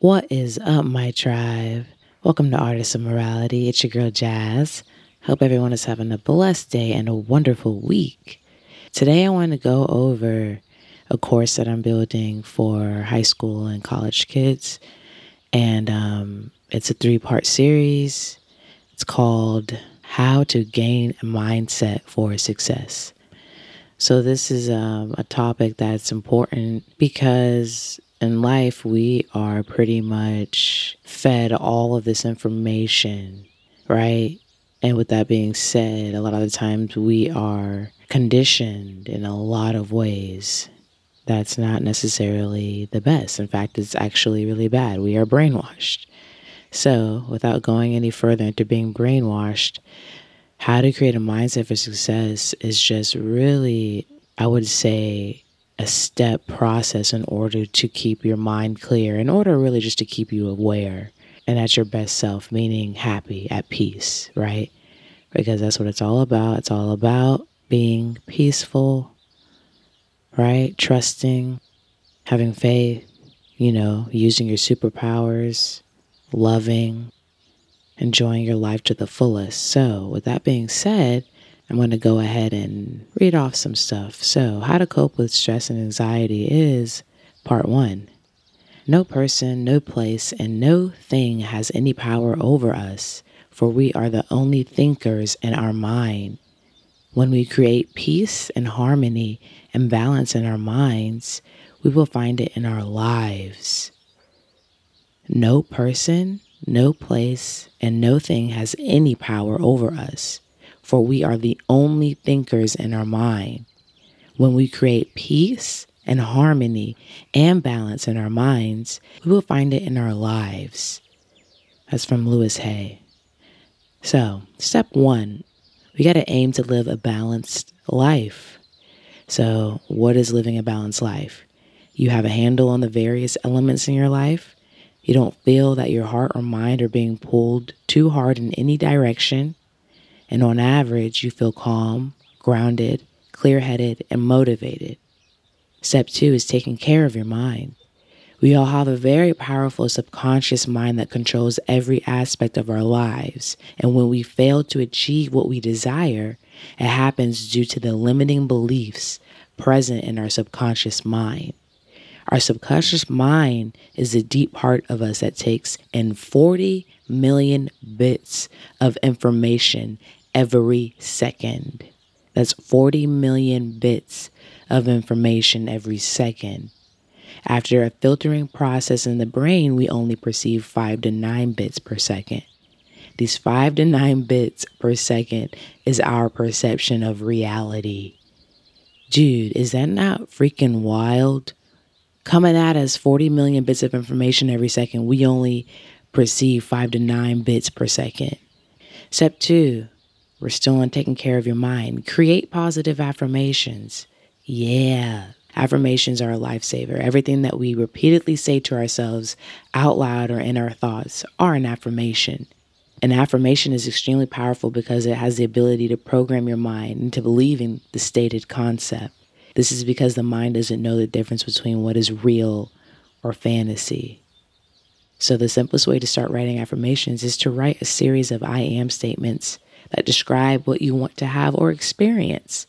What is up, my tribe? Welcome to Artists of Morality. It's your girl Jazz. Hope everyone is having a blessed day and a wonderful week. Today, I want to go over a course that I'm building for high school and college kids. And um, it's a three part series. It's called How to Gain a Mindset for Success. So, this is um, a topic that's important because in life, we are pretty much fed all of this information, right? And with that being said, a lot of the times we are conditioned in a lot of ways that's not necessarily the best. In fact, it's actually really bad. We are brainwashed. So, without going any further into being brainwashed, how to create a mindset for success is just really, I would say, a step process in order to keep your mind clear, in order really just to keep you aware and at your best self, meaning happy, at peace, right? Because that's what it's all about. It's all about being peaceful, right? Trusting, having faith, you know, using your superpowers, loving, enjoying your life to the fullest. So, with that being said, I'm going to go ahead and read off some stuff. So, how to cope with stress and anxiety is part one. No person, no place, and no thing has any power over us, for we are the only thinkers in our mind. When we create peace and harmony and balance in our minds, we will find it in our lives. No person, no place, and no thing has any power over us for we are the only thinkers in our mind. When we create peace and harmony and balance in our minds, we will find it in our lives. That's from Louise Hay. So, step one, we got to aim to live a balanced life. So, what is living a balanced life? You have a handle on the various elements in your life. You don't feel that your heart or mind are being pulled too hard in any direction and on average, you feel calm, grounded, clear headed, and motivated. Step two is taking care of your mind. We all have a very powerful subconscious mind that controls every aspect of our lives. And when we fail to achieve what we desire, it happens due to the limiting beliefs present in our subconscious mind. Our subconscious mind is the deep part of us that takes in 40 million bits of information every second. That's 40 million bits of information every second. After a filtering process in the brain, we only perceive 5 to 9 bits per second. These 5 to 9 bits per second is our perception of reality. Dude, is that not freaking wild? Coming at us 40 million bits of information every second, we only perceive 5 to 9 bits per second. Step 2 we're still on taking care of your mind. Create positive affirmations. Yeah. Affirmations are a lifesaver. Everything that we repeatedly say to ourselves out loud or in our thoughts are an affirmation. An affirmation is extremely powerful because it has the ability to program your mind into believing the stated concept. This is because the mind doesn't know the difference between what is real or fantasy. So, the simplest way to start writing affirmations is to write a series of I am statements that describe what you want to have or experience.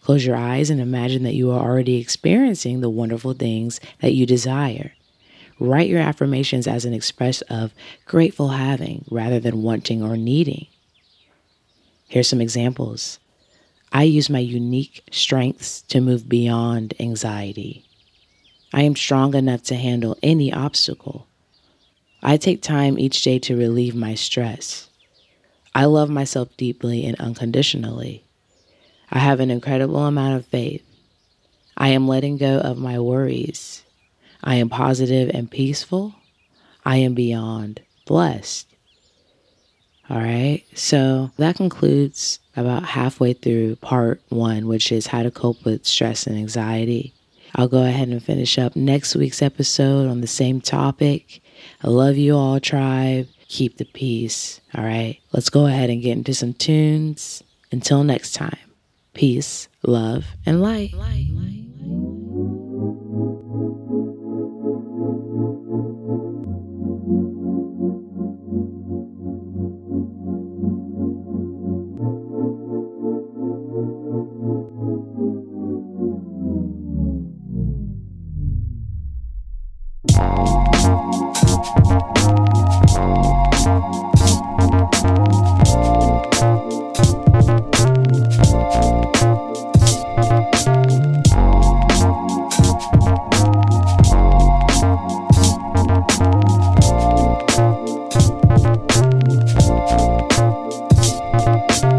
Close your eyes and imagine that you are already experiencing the wonderful things that you desire. Write your affirmations as an express of grateful having rather than wanting or needing. Here's some examples. I use my unique strengths to move beyond anxiety. I am strong enough to handle any obstacle. I take time each day to relieve my stress. I love myself deeply and unconditionally. I have an incredible amount of faith. I am letting go of my worries. I am positive and peaceful. I am beyond blessed. All right, so that concludes about halfway through part one, which is how to cope with stress and anxiety. I'll go ahead and finish up next week's episode on the same topic. I love you all, tribe keep the peace. All right, let's go ahead and get into some tunes. Until next time, peace, love, and light. light, light. Thank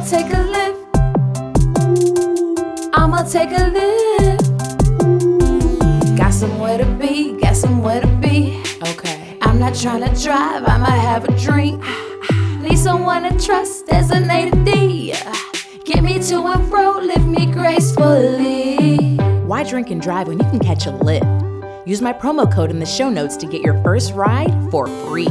I'ma take a Lyft. I'ma take a Lyft. Got somewhere to be, got somewhere to be. Okay. I'm not trying to drive, I might have a drink. Need someone to trust, there's a to D. Get me to a road, lift me gracefully. Why drink and drive when you can catch a Lyft? Use my promo code in the show notes to get your first ride for free.